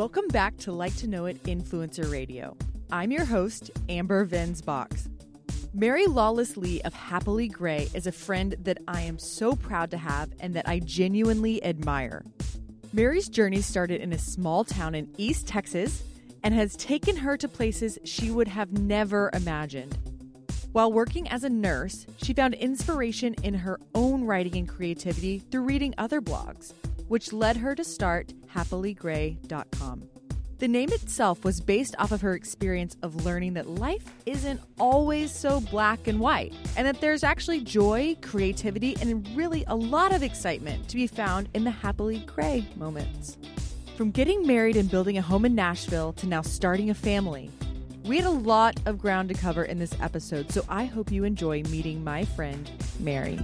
Welcome back to Like to Know It Influencer Radio. I'm your host, Amber Venz Box. Mary Lawless Lee of Happily Grey is a friend that I am so proud to have and that I genuinely admire. Mary's journey started in a small town in East Texas and has taken her to places she would have never imagined. While working as a nurse, she found inspiration in her own writing and creativity through reading other blogs, which led her to start happilygrey.com. The name itself was based off of her experience of learning that life isn't always so black and white, and that there's actually joy, creativity, and really a lot of excitement to be found in the happily gray moments. From getting married and building a home in Nashville to now starting a family, we had a lot of ground to cover in this episode, so I hope you enjoy meeting my friend, Mary.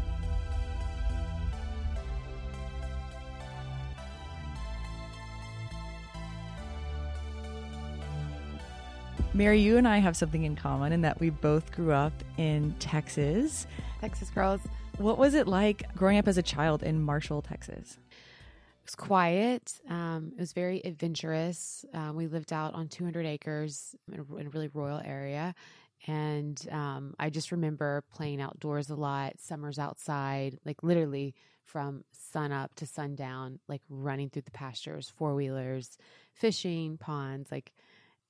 Mary, you and I have something in common in that we both grew up in Texas. Texas girls. What was it like growing up as a child in Marshall, Texas? It was quiet. Um, it was very adventurous. Uh, we lived out on 200 acres in a, in a really rural area. And um, I just remember playing outdoors a lot, summers outside, like literally from sun up to sundown, like running through the pastures, four wheelers, fishing, ponds. Like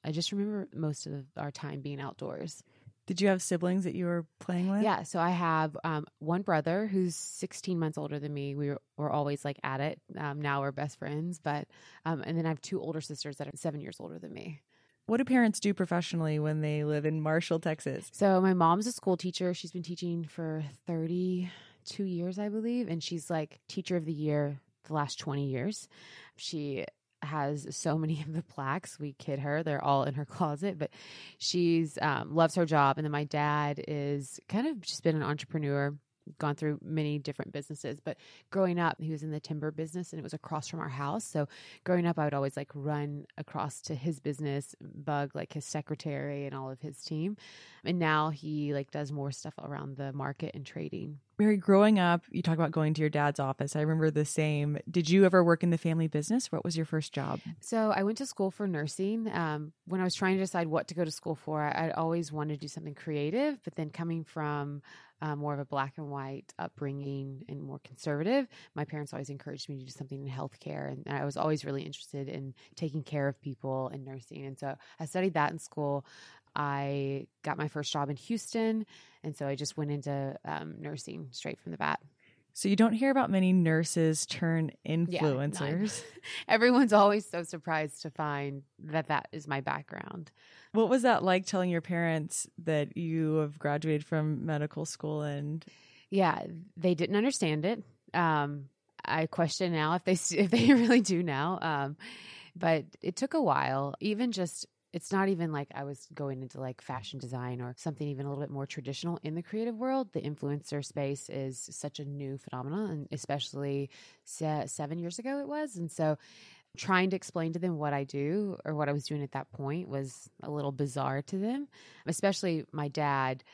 I just remember most of our time being outdoors. Did you have siblings that you were playing with? Yeah, so I have um, one brother who's 16 months older than me. We were, were always like at it. Um, now we're best friends, but um, and then I have two older sisters that are seven years older than me. What do parents do professionally when they live in Marshall, Texas? So my mom's a school teacher. She's been teaching for 32 years, I believe, and she's like teacher of the year the last 20 years. She has so many of the plaques. We kid her; they're all in her closet. But she's um, loves her job, and then my dad is kind of just been an entrepreneur, gone through many different businesses. But growing up, he was in the timber business, and it was across from our house. So growing up, I would always like run across to his business, bug like his secretary and all of his team. And now he like does more stuff around the market and trading. Mary, growing up, you talk about going to your dad's office. I remember the same. Did you ever work in the family business? What was your first job? So I went to school for nursing. Um, when I was trying to decide what to go to school for, I, I always wanted to do something creative. But then coming from uh, more of a black and white upbringing and more conservative, my parents always encouraged me to do something in healthcare. And I was always really interested in taking care of people and nursing. And so I studied that in school. I got my first job in Houston. And so I just went into um, nursing straight from the bat. So you don't hear about many nurses turn influencers. Yeah, Everyone's always so surprised to find that that is my background. What was that like telling your parents that you have graduated from medical school and Yeah, they didn't understand it. Um, I question now if they if they really do now. Um, but it took a while, even just it's not even like I was going into like fashion design or something even a little bit more traditional in the creative world. The influencer space is such a new phenomenon, and especially se- seven years ago it was. And so trying to explain to them what I do or what I was doing at that point was a little bizarre to them, especially my dad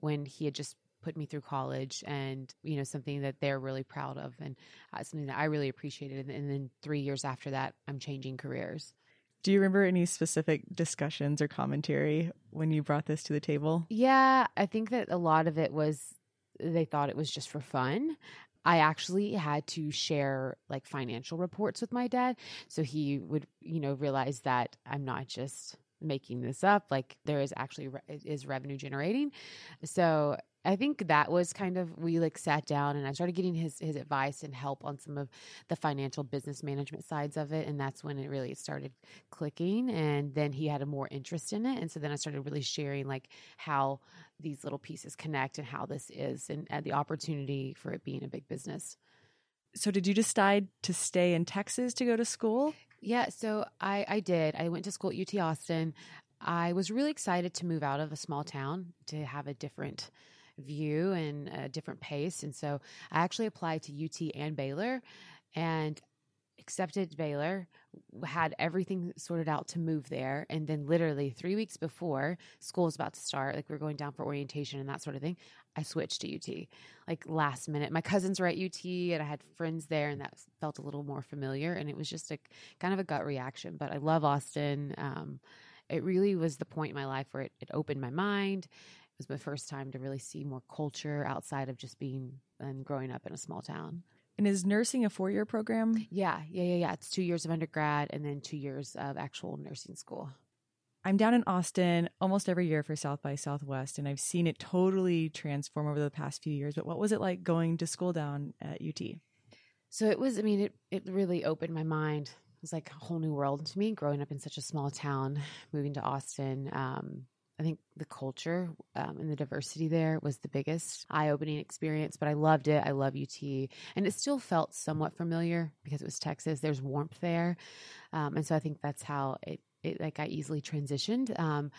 when he had just put me through college and you know something that they're really proud of and uh, something that I really appreciated and then 3 years after that I'm changing careers. Do you remember any specific discussions or commentary when you brought this to the table? Yeah, I think that a lot of it was they thought it was just for fun. I actually had to share like financial reports with my dad so he would, you know, realize that I'm not just making this up like there is actually re- is revenue generating. So I think that was kind of we like sat down and I started getting his his advice and help on some of the financial business management sides of it and that's when it really started clicking and then he had a more interest in it and so then I started really sharing like how these little pieces connect and how this is and, and the opportunity for it being a big business. So did you decide to stay in Texas to go to school? Yeah, so I I did. I went to school at UT Austin. I was really excited to move out of a small town to have a different view and a different pace. And so I actually applied to UT and Baylor. And accepted Baylor, had everything sorted out to move there. And then, literally, three weeks before school was about to start, like we are going down for orientation and that sort of thing, I switched to UT like last minute. My cousins were at UT and I had friends there, and that felt a little more familiar. And it was just a kind of a gut reaction. But I love Austin. Um, it really was the point in my life where it, it opened my mind. It was my first time to really see more culture outside of just being and growing up in a small town. And is nursing a four year program? Yeah, yeah, yeah, yeah. It's two years of undergrad and then two years of actual nursing school. I'm down in Austin almost every year for South by Southwest, and I've seen it totally transform over the past few years. But what was it like going to school down at UT? So it was, I mean, it, it really opened my mind. It was like a whole new world to me growing up in such a small town, moving to Austin. Um, I think the culture um, and the diversity there was the biggest eye opening experience, but I loved it. I love UT. And it still felt somewhat familiar because it was Texas. There's warmth there. Um, and so I think that's how it, it like I easily transitioned. Um,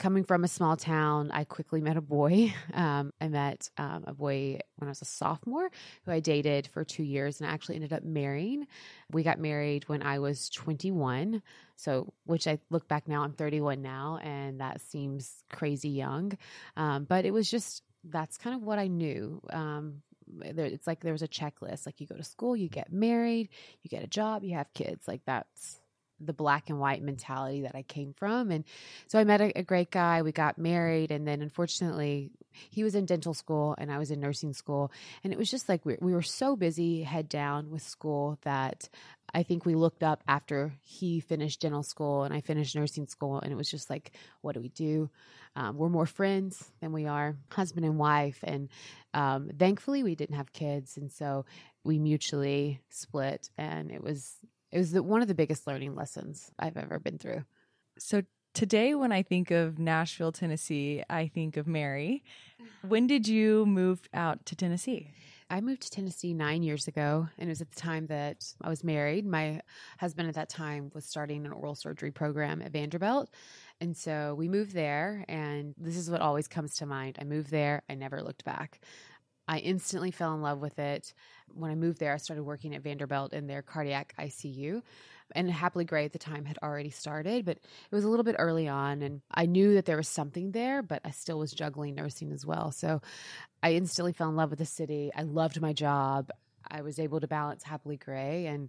coming from a small town, I quickly met a boy. Um, I met um, a boy when I was a sophomore who I dated for two years and I actually ended up marrying. We got married when I was 21. So, which I look back now, I'm 31 now, and that seems crazy young. Um, but it was just, that's kind of what I knew. Um, it's like there was a checklist. Like you go to school, you get married, you get a job, you have kids. Like that's the black and white mentality that I came from. And so I met a, a, great guy. We got married. And then unfortunately, he was in dental school and I was in nursing school. And it was just like we, we were so busy head down with school that I think we looked up after he finished dental school and I finished nursing school. And it was just like, what do we do? Um, we're more friends than we are husband and wife. And um, thankfully, we didn't have kids. And so we mutually split. And it was it was the, one of the biggest learning lessons I've ever been through. So today, when I think of Nashville, Tennessee, I think of Mary. Mm-hmm. When did you move out to Tennessee? I moved to Tennessee nine years ago, and it was at the time that I was married. My husband at that time was starting an oral surgery program at Vanderbilt. And so we moved there, and this is what always comes to mind. I moved there, I never looked back. I instantly fell in love with it. When I moved there, I started working at Vanderbilt in their cardiac ICU. And Happily Grey at the time had already started, but it was a little bit early on. And I knew that there was something there, but I still was juggling nursing as well. So I instantly fell in love with the city. I loved my job. I was able to balance Happily Grey. And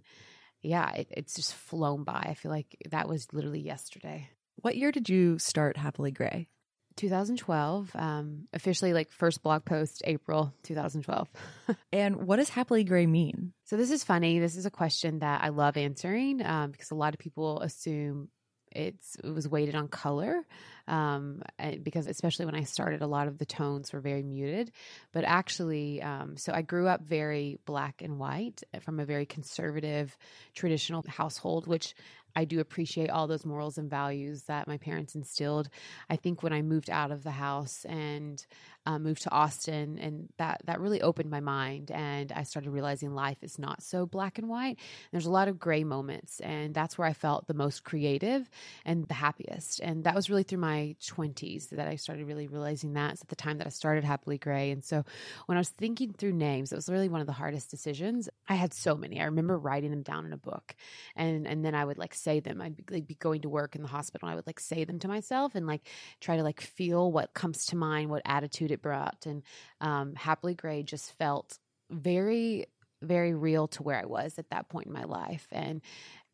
yeah, it, it's just flown by. I feel like that was literally yesterday. What year did you start Happily Grey? 2012 um, officially like first blog post april 2012 and what does happily grey mean? So this is funny. This is a question that i love answering um, because a lot of people assume it's it was weighted on color um, because especially when I started, a lot of the tones were very muted. But actually, um, so I grew up very black and white from a very conservative, traditional household, which I do appreciate all those morals and values that my parents instilled. I think when I moved out of the house and uh, moved to Austin, and that that really opened my mind, and I started realizing life is not so black and white. There's a lot of gray moments, and that's where I felt the most creative and the happiest. And that was really through my 20s that I started really realizing that. It's at the time that I started Happily Grey, and so when I was thinking through names, it was really one of the hardest decisions. I had so many. I remember writing them down in a book, and and then I would like say them. I'd be, like, be going to work in the hospital. I would like say them to myself and like try to like feel what comes to mind, what attitude it brought. And um, Happily Grey just felt very, very real to where I was at that point in my life. And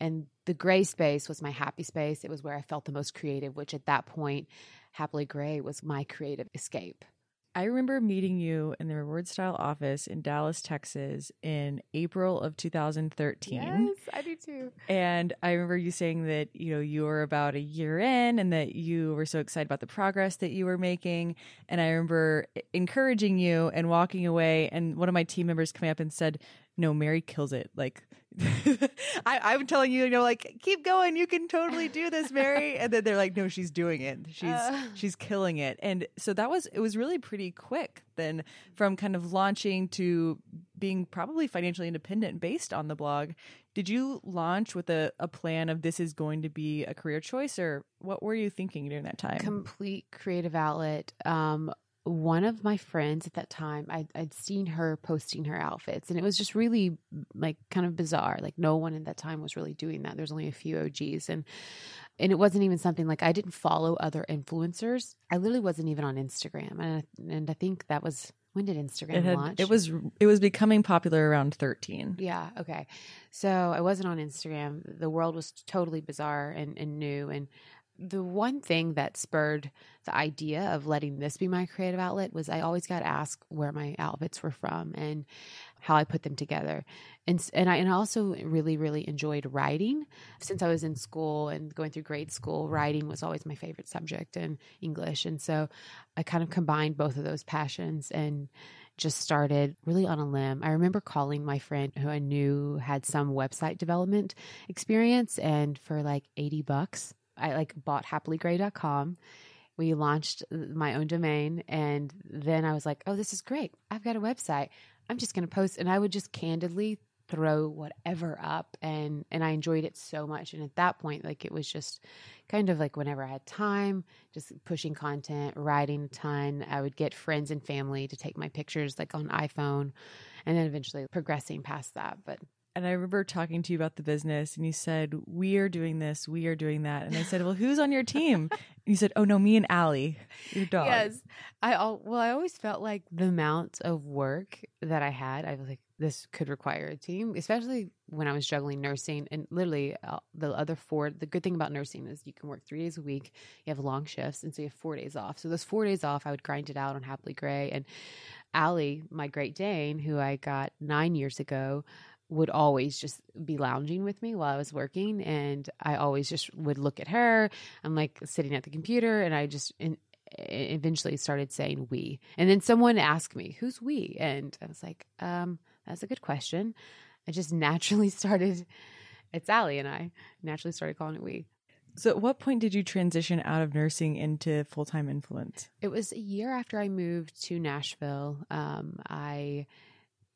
and the gray space was my happy space. It was where I felt the most creative, which at that point, Happily Grey was my creative escape. I remember meeting you in the Reward Style office in Dallas, Texas in April of 2013. Yes, I do too. And I remember you saying that, you know, you were about a year in and that you were so excited about the progress that you were making. And I remember encouraging you and walking away and one of my team members came up and said, no, Mary kills it. Like I, am telling you, you know, like keep going. You can totally do this, Mary. And then they're like, no, she's doing it. She's uh. she's killing it. And so that was it was really pretty quick then from kind of launching to being probably financially independent based on the blog. Did you launch with a, a plan of this is going to be a career choice or what were you thinking during that time? Complete creative outlet. Um, one of my friends at that time, I'd, I'd seen her posting her outfits, and it was just really like kind of bizarre. Like no one at that time was really doing that. There's only a few OGs, and and it wasn't even something like I didn't follow other influencers. I literally wasn't even on Instagram, and and I think that was when did Instagram it had, launch? It was it was becoming popular around 13. Yeah, okay. So I wasn't on Instagram. The world was totally bizarre and, and new. And the one thing that spurred the idea of letting this be my creative outlet was I always got asked where my outfits were from and how I put them together. And and I and also really really enjoyed writing. Since I was in school and going through grade school, writing was always my favorite subject in English. And so I kind of combined both of those passions and just started really on a limb. I remember calling my friend who I knew had some website development experience and for like 80 bucks I like bought happilygrey.com. We launched my own domain and then I was like, "Oh, this is great. I've got a website. I'm just going to post." And I would just candidly throw whatever up and and I enjoyed it so much and at that point like it was just kind of like whenever I had time just pushing content writing a ton I would get friends and family to take my pictures like on iPhone and then eventually progressing past that but and I remember talking to you about the business, and you said, We are doing this, we are doing that. And I said, Well, who's on your team? And you said, Oh, no, me and Allie, your dog. Yes. I, all well, I always felt like the amount of work that I had, I was like, this could require a team, especially when I was juggling nursing and literally uh, the other four. The good thing about nursing is you can work three days a week, you have long shifts, and so you have four days off. So those four days off, I would grind it out on Happily Grey. And Allie, my Great Dane, who I got nine years ago, would always just be lounging with me while I was working. And I always just would look at her. I'm like sitting at the computer and I just in, eventually started saying we. And then someone asked me, who's we? And I was like, um, that's a good question. I just naturally started, it's Allie and I naturally started calling it we. So, at what point did you transition out of nursing into full time influence? It was a year after I moved to Nashville. Um, I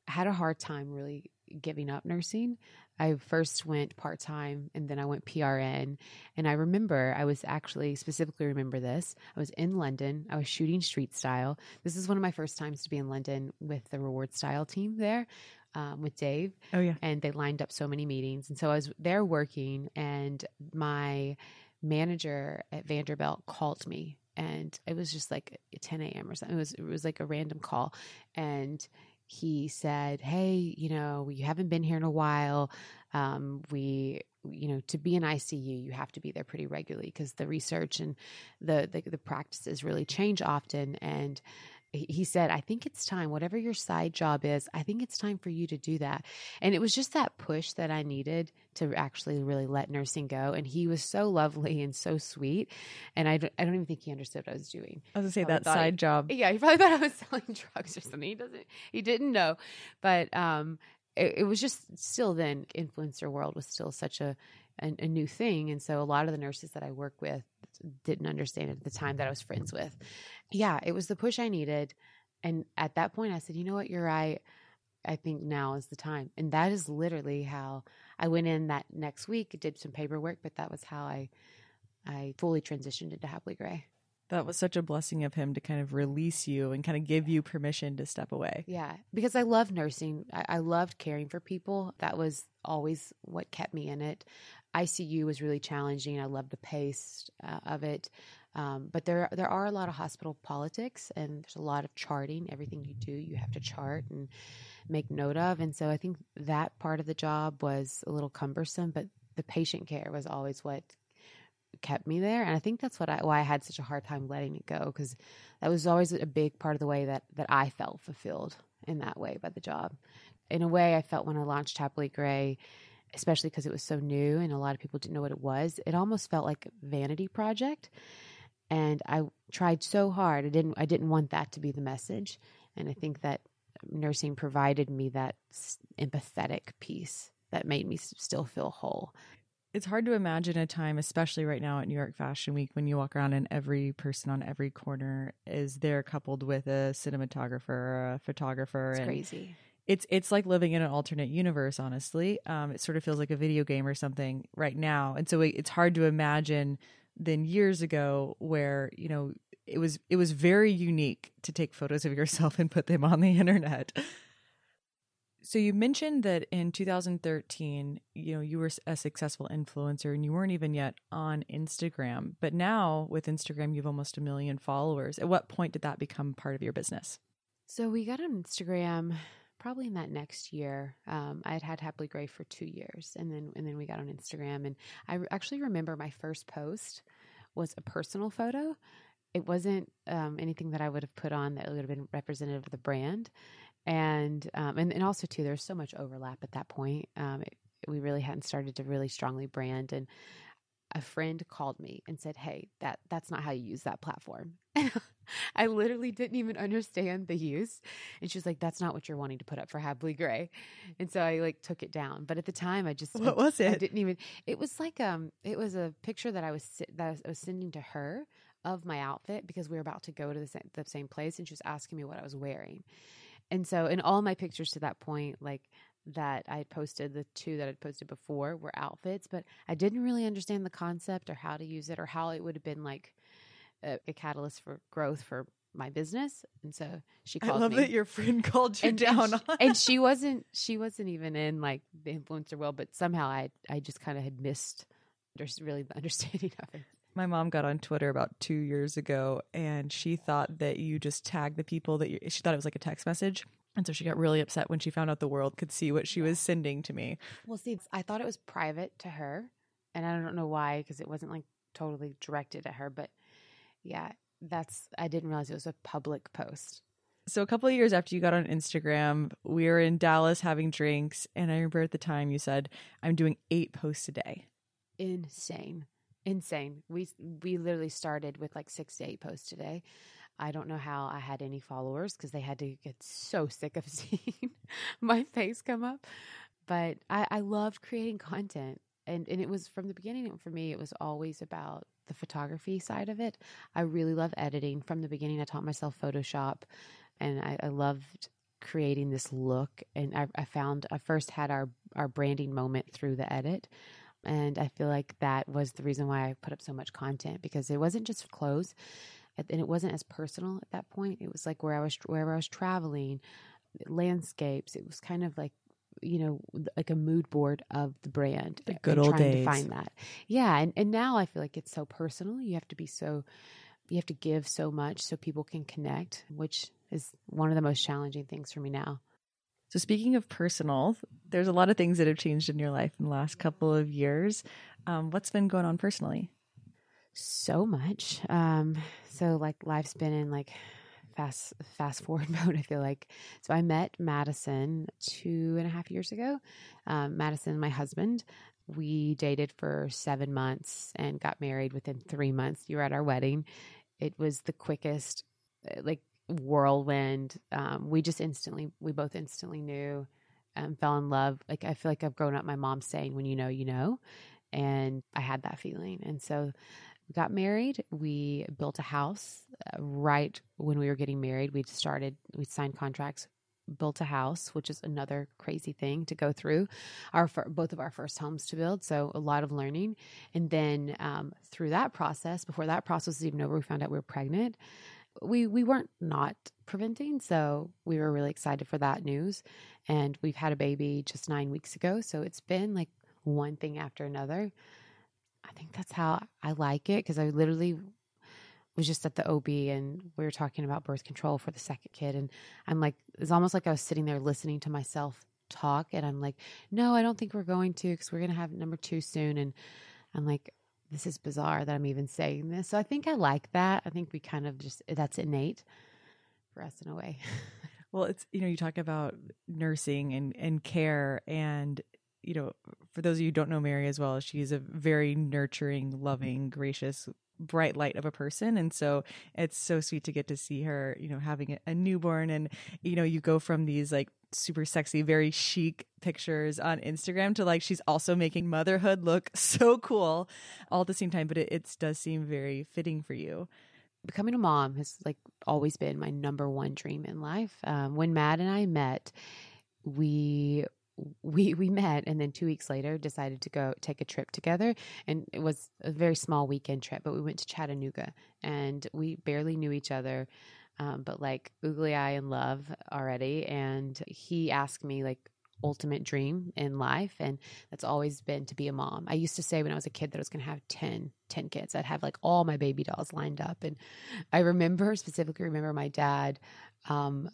had a hard time really giving up nursing. I first went part time and then I went PRN. And I remember, I was actually specifically remember this. I was in London. I was shooting street style. This is one of my first times to be in London with the reward style team there. Um, with Dave. Oh, yeah. And they lined up so many meetings. And so I was there working, and my manager at Vanderbilt called me. And it was just like 10 a.m. or something. It was it was like a random call, and he said, Hey, you know, you haven't been here in a while. Um, we, you know, to be in ICU, you have to be there pretty regularly because the research and the, the, the practices really change often. And he said, I think it's time, whatever your side job is, I think it's time for you to do that. And it was just that push that I needed to actually really let nursing go. And he was so lovely and so sweet. And I don't, I don't even think he understood what I was doing. I was gonna say that side he, job. Yeah, he probably thought I was selling drugs or something. He doesn't, he didn't know. But um, it, it was just still then, influencer world was still such a, a, a new thing. And so a lot of the nurses that I work with didn't understand it at the time that I was friends with. Yeah, it was the push I needed. And at that point, I said, you know what, you're right. I think now is the time. And that is literally how I went in that next week, did some paperwork, but that was how I I fully transitioned into Happily Grey. That was such a blessing of him to kind of release you and kind of give you permission to step away. Yeah, because I love nursing. I, I loved caring for people. That was always what kept me in it. ICU was really challenging. I love the pace uh, of it. Um, but there there are a lot of hospital politics and there's a lot of charting. Everything you do, you have to chart and make note of. And so I think that part of the job was a little cumbersome, but the patient care was always what kept me there. And I think that's what I, why I had such a hard time letting it go because that was always a big part of the way that that I felt fulfilled in that way by the job. In a way, I felt when I launched Happily Grey especially because it was so new and a lot of people didn't know what it was. It almost felt like a vanity project. And I tried so hard. I didn't I didn't want that to be the message. And I think that nursing provided me that empathetic piece that made me still feel whole. It's hard to imagine a time, especially right now at New York Fashion Week, when you walk around and every person on every corner is there coupled with a cinematographer or a photographer. It's and crazy it's it's like living in an alternate universe honestly um, it sort of feels like a video game or something right now and so it, it's hard to imagine than years ago where, you know, it was it was very unique to take photos of yourself and put them on the internet. So you mentioned that in 2013, you know, you were a successful influencer and you weren't even yet on Instagram. But now with Instagram, you have almost a million followers. At what point did that become part of your business? So we got on Instagram probably in that next year. Um, I had had Happily Grey for two years, and then and then we got on Instagram. And I actually remember my first post was a personal photo. It wasn't um, anything that I would have put on that would have been representative of the brand and um, and and also too, there's so much overlap at that point. Um, it, we really hadn't started to really strongly brand, and a friend called me and said, "Hey, that that's not how you use that platform." I literally didn't even understand the use, and she was like, "That's not what you're wanting to put up for Happily Grey," and so I like took it down. But at the time, I just what was it? I didn't even. It was like um, it was a picture that I was that I was sending to her of my outfit because we were about to go to the same, the same place, and she was asking me what I was wearing. And so, in all my pictures to that point, like that I had posted, the two that I'd posted before were outfits, but I didn't really understand the concept or how to use it or how it would have been like a, a catalyst for growth for my business. And so she called I love me. that your friend called you and, down. And she, and she wasn't she wasn't even in like the influencer world, but somehow I I just kind of had missed just really the understanding of it my mom got on Twitter about two years ago and she thought that you just tagged the people that you, she thought it was like a text message. And so she got really upset when she found out the world could see what she was sending to me. Well, see, I thought it was private to her. And I don't know why, because it wasn't like totally directed at her. But yeah, that's, I didn't realize it was a public post. So a couple of years after you got on Instagram, we were in Dallas having drinks. And I remember at the time you said, I'm doing eight posts a day. Insane insane. We we literally started with like six to eight posts a day. I don't know how I had any followers because they had to get so sick of seeing my face come up. But I, I loved creating content. And, and it was from the beginning for me, it was always about the photography side of it. I really love editing. From the beginning, I taught myself Photoshop and I, I loved creating this look. And I, I found I first had our, our branding moment through the edit. And I feel like that was the reason why I put up so much content because it wasn't just clothes and it wasn't as personal at that point. It was like where I was, wherever I was traveling, landscapes. It was kind of like, you know, like a mood board of the brand. The good old trying days. To find that. Yeah. And, and now I feel like it's so personal. You have to be so, you have to give so much so people can connect, which is one of the most challenging things for me now. So, speaking of personal, there's a lot of things that have changed in your life in the last couple of years. Um, what's been going on personally? So much. Um, so, like, life's been in like fast fast forward mode. I feel like. So, I met Madison two and a half years ago. Um, Madison, my husband, we dated for seven months and got married within three months. You were at our wedding. It was the quickest, like whirlwind. Um, we just instantly, we both instantly knew, and fell in love. Like I feel like I've grown up my mom saying, "When you know, you know," and I had that feeling. And so got married. We built a house uh, right when we were getting married. We started, we signed contracts. Built a house, which is another crazy thing to go through. Our both of our first homes to build, so a lot of learning. And then um, through that process, before that process was even over, we found out we were pregnant we we weren't not preventing, so we were really excited for that news. And we've had a baby just nine weeks ago, so it's been like one thing after another. I think that's how I like it because I literally was just at the OB and we were talking about birth control for the second kid, and I'm like, it's almost like I was sitting there listening to myself talk, and I'm like, no, I don't think we're going to because we're gonna have number two soon, and I'm like, this is bizarre that I'm even saying this. So I think I like that. I think we kind of just, that's innate for us in a way. well, it's, you know, you talk about nursing and, and care and, you know, for those of you who don't know Mary as well, she's a very nurturing, loving, gracious, bright light of a person. And so it's so sweet to get to see her, you know, having a newborn and, you know, you go from these like super sexy, very chic pictures on Instagram to like she's also making motherhood look so cool all at the same time. But it, it does seem very fitting for you. Becoming a mom has like always been my number one dream in life. Um, when Matt and I met, we we we met and then two weeks later decided to go take a trip together and it was a very small weekend trip but we went to chattanooga and we barely knew each other um, but like oogly eye in love already and he asked me like ultimate dream in life and that's always been to be a mom. I used to say when i was a kid that i was going to have 10 10 kids. I'd have like all my baby dolls lined up and i remember specifically remember my dad um,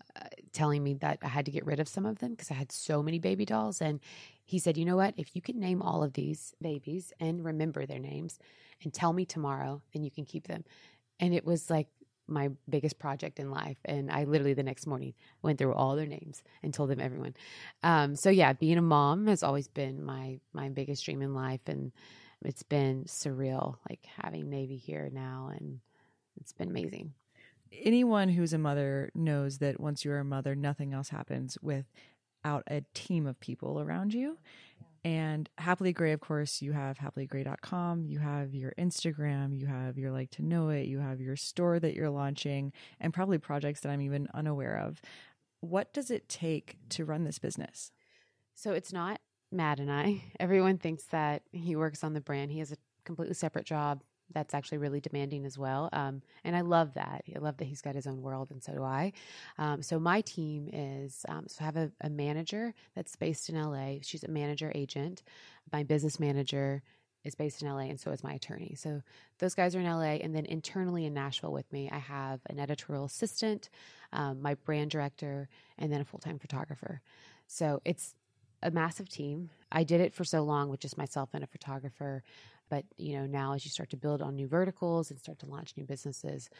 telling me that I had to get rid of some of them because I had so many baby dolls. And he said, You know what? If you can name all of these babies and remember their names and tell me tomorrow, then you can keep them. And it was like my biggest project in life. And I literally the next morning went through all their names and told them everyone. Um, so yeah, being a mom has always been my my biggest dream in life. And it's been surreal, like having Navy here now and it's been amazing anyone who's a mother knows that once you're a mother, nothing else happens without a team of people around you. And Happily Grey, of course, you have happilygrey.com, you have your Instagram, you have your Like to Know It, you have your store that you're launching, and probably projects that I'm even unaware of. What does it take to run this business? So it's not Matt and I. Everyone thinks that he works on the brand. He has a completely separate job that's actually really demanding as well. Um, and I love that. I love that he's got his own world, and so do I. Um, so my team is um, so I have a, a, manager that's based in LA. She's a manager agent. My business manager is based in LA, and so is my attorney. So those guys are in LA, and then internally in Nashville with me, I have an editorial assistant, um, my brand director, and then a full time photographer. So it's a massive team. I did it for so long with just myself and a photographer. But, you know, now as you start to build on new verticals and start to launch new businesses,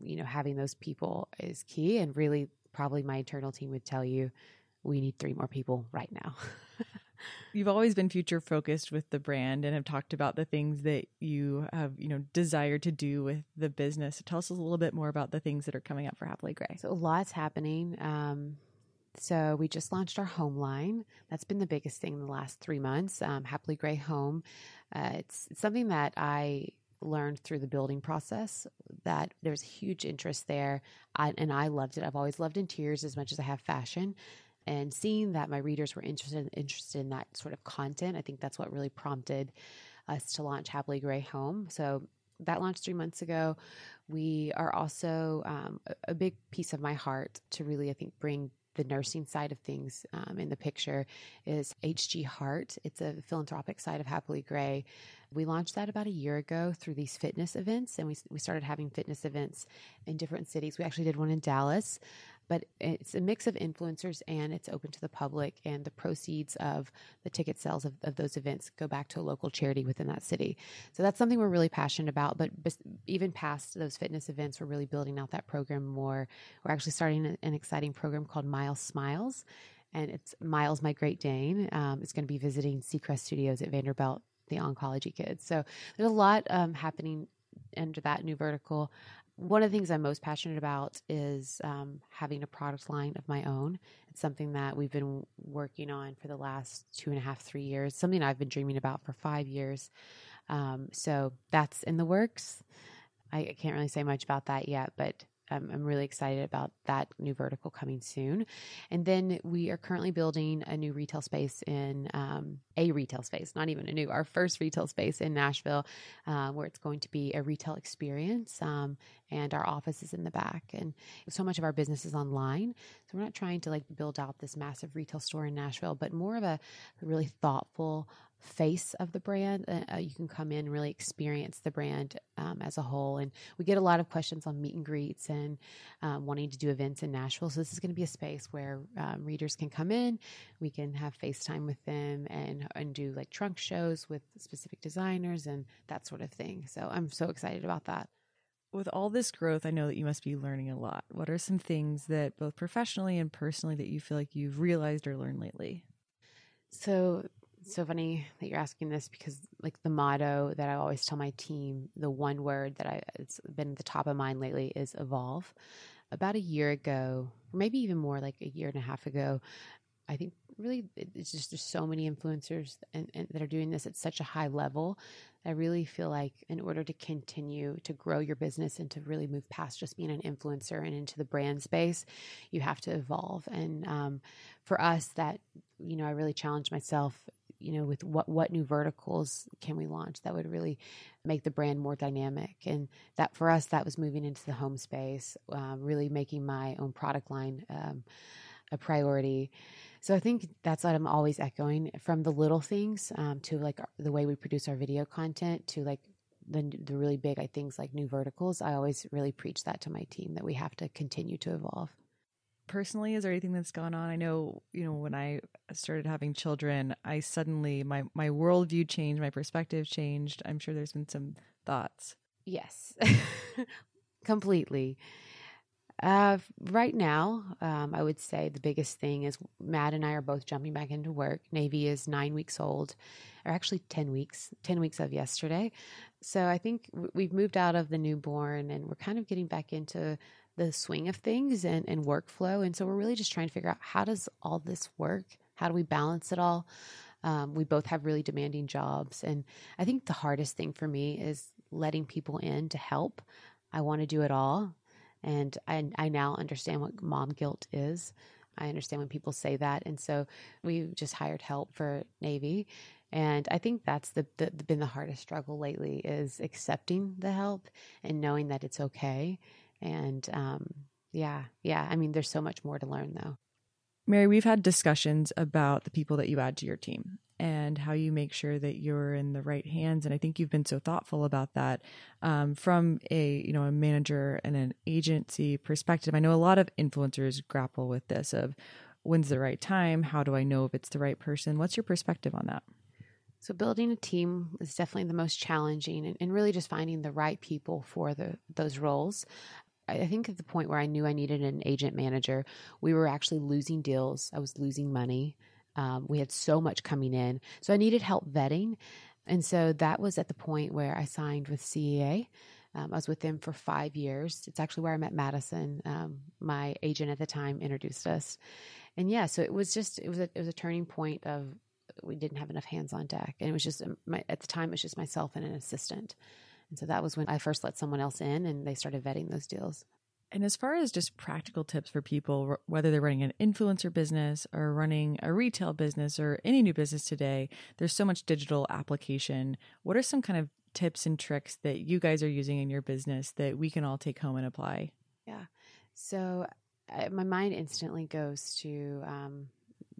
you know, having those people is key. And really, probably my internal team would tell you we need three more people right now. You've always been future focused with the brand and have talked about the things that you have, you know, desired to do with the business. Tell us a little bit more about the things that are coming up for Happily Grey. So a lot's happening. Um, so we just launched our home line. That's been the biggest thing in the last three months. Um, Happily Grey Home. Uh, it's, it's something that I learned through the building process that there's huge interest there, I, and I loved it. I've always loved interiors as much as I have fashion. And seeing that my readers were interested interested in that sort of content, I think that's what really prompted us to launch Happily Grey Home. So that launched three months ago. We are also um, a big piece of my heart to really, I think, bring the nursing side of things um, in the picture is HG Heart. It's a philanthropic side of Happily Grey. We launched that about a year ago through these fitness events, and we, we started having fitness events in different cities. We actually did one in Dallas but it's a mix of influencers and it's open to the public and the proceeds of the ticket sales of, of those events go back to a local charity within that city. So that's something we're really passionate about but even past those fitness events we're really building out that program more. We're actually starting an exciting program called miles smiles and it's miles my great dane. Um, it's going to be visiting seacrest studios at vanderbilt the oncology kids. So there's a lot um, happening under that new vertical one of the things I'm most passionate about is um, having a product line of my own. It's something that we've been working on for the last two and a half, three years, something I've been dreaming about for five years. Um, so that's in the works. I can't really say much about that yet, but I'm really excited about that new vertical coming soon. And then we are currently building a new retail space in um, a retail space, not even a new, our first retail space in Nashville, uh, where it's going to be a retail experience. Um, and our office is in the back. And so much of our business is online. So we're not trying to like build out this massive retail store in Nashville, but more of a really thoughtful, face of the brand. Uh, uh, you can come in and really experience the brand um, as a whole. And we get a lot of questions on meet and greets and um, wanting to do events in Nashville. So this is going to be a space where um, readers can come in. We can have FaceTime with them and and do like trunk shows with specific designers and that sort of thing. So I'm so excited about that. With all this growth, I know that you must be learning a lot. What are some things that both professionally and personally that you feel like you've realized or learned lately? So so funny that you're asking this because like the motto that I always tell my team, the one word that I it's been at the top of mind lately is evolve. About a year ago, or maybe even more like a year and a half ago, I think really it's just there's so many influencers and, and that are doing this at such a high level. I really feel like in order to continue to grow your business and to really move past just being an influencer and into the brand space, you have to evolve. And um, for us, that you know, I really challenged myself you know with what what new verticals can we launch that would really make the brand more dynamic? And that for us that was moving into the home space um, really making my own product line um, a priority. So i think that's what i'm always echoing from the little things um, to like the way we produce our video content to like the, the really big things like new verticals. I always really preach that to my team that we have to continue to evolve personally is there anything that's gone on? I know you know when i started having children i suddenly my my worldview changed my perspective changed. I'm sure there's been some thoughts. Yes. Completely. Uh, right now, um, I would say the biggest thing is Matt and I are both jumping back into work. Navy is nine weeks old, or actually 10 weeks, 10 weeks of yesterday. So I think we've moved out of the newborn and we're kind of getting back into the swing of things and, and workflow. And so we're really just trying to figure out how does all this work? How do we balance it all? Um, we both have really demanding jobs. And I think the hardest thing for me is letting people in to help. I want to do it all. And I, I now understand what mom guilt is. I understand when people say that. And so we just hired help for Navy. And I think that's the, the, been the hardest struggle lately is accepting the help and knowing that it's okay and um, yeah, yeah. I mean, there's so much more to learn though. Mary, we've had discussions about the people that you add to your team and how you make sure that you're in the right hands. And I think you've been so thoughtful about that um, from a you know a manager and an agency perspective. I know a lot of influencers grapple with this of when's the right time? How do I know if it's the right person? What's your perspective on that? So building a team is definitely the most challenging and, and really just finding the right people for the those roles. I think at the point where I knew I needed an agent manager, we were actually losing deals. I was losing money. Um, we had so much coming in. So I needed help vetting. And so that was at the point where I signed with CAA. Um, I was with them for five years. It's actually where I met Madison. Um, my agent at the time introduced us. And yeah, so it was just, it was a, it was a turning point of we didn't have enough hands on deck. And it was just, um, my, at the time, it was just myself and an assistant. And so that was when I first let someone else in and they started vetting those deals. And as far as just practical tips for people, whether they're running an influencer business or running a retail business or any new business today, there's so much digital application. What are some kind of tips and tricks that you guys are using in your business that we can all take home and apply? Yeah. So I, my mind instantly goes to um,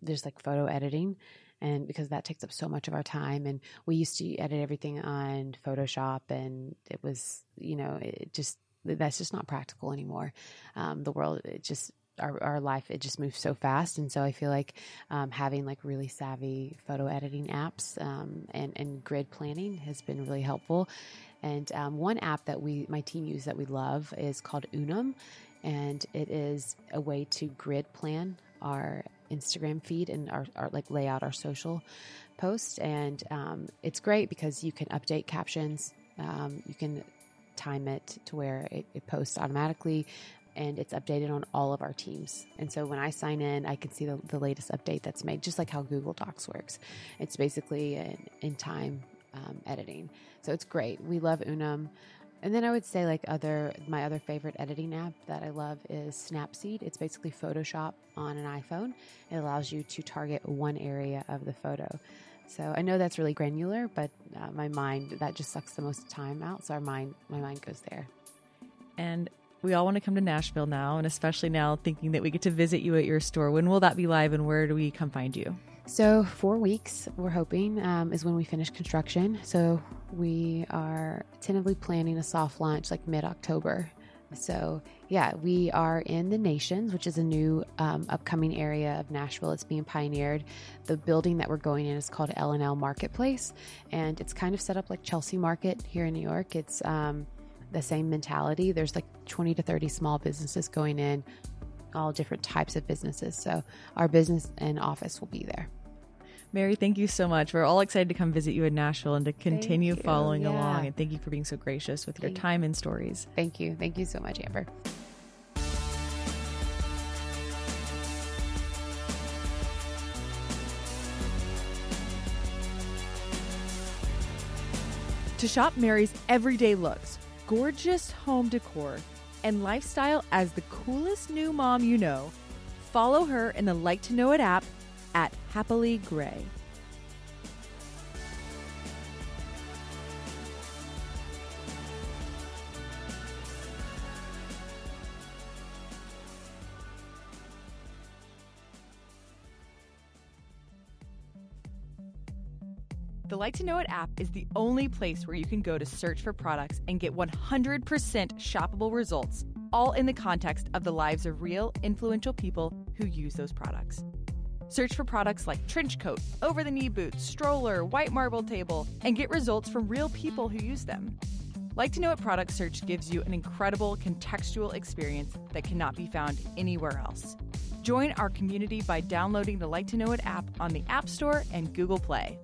there's like photo editing and because that takes up so much of our time and we used to edit everything on photoshop and it was you know it just that's just not practical anymore. Um, the world it just our, our life it just moves so fast and so i feel like um, having like really savvy photo editing apps um, and, and grid planning has been really helpful. And um, one app that we my team use that we love is called unum and it is a way to grid plan our Instagram feed and our, our like lay out our social posts. And um, it's great because you can update captions. Um, you can time it to where it, it posts automatically and it's updated on all of our teams. And so when I sign in, I can see the, the latest update that's made, just like how Google Docs works. It's basically an in time um, editing. So it's great. We love Unum. And then I would say like other my other favorite editing app that I love is Snapseed. It's basically Photoshop on an iPhone. It allows you to target one area of the photo. So I know that's really granular, but uh, my mind that just sucks the most time out. So our mind my mind goes there. And we all want to come to Nashville now, and especially now thinking that we get to visit you at your store. When will that be live, and where do we come find you? So, four weeks, we're hoping, um, is when we finish construction. So, we are tentatively planning a soft launch like mid October. So, yeah, we are in the Nations, which is a new um, upcoming area of Nashville. It's being pioneered. The building that we're going in is called L&L Marketplace, and it's kind of set up like Chelsea Market here in New York. It's um, the same mentality. There's like 20 to 30 small businesses going in, all different types of businesses. So, our business and office will be there. Mary, thank you so much. We're all excited to come visit you in Nashville and to continue following yeah. along. And thank you for being so gracious with thank your time and stories. Thank you. Thank you so much, Amber. To shop Mary's everyday looks, gorgeous home decor, and lifestyle as the coolest new mom you know, follow her in the Like to Know It app at Happily Grey. The Like to Know It app is the only place where you can go to search for products and get 100% shoppable results, all in the context of the lives of real, influential people who use those products. Search for products like trench coat, over the knee boots, stroller, white marble table, and get results from real people who use them. Like to Know It product search gives you an incredible contextual experience that cannot be found anywhere else. Join our community by downloading the Like to Know It app on the App Store and Google Play.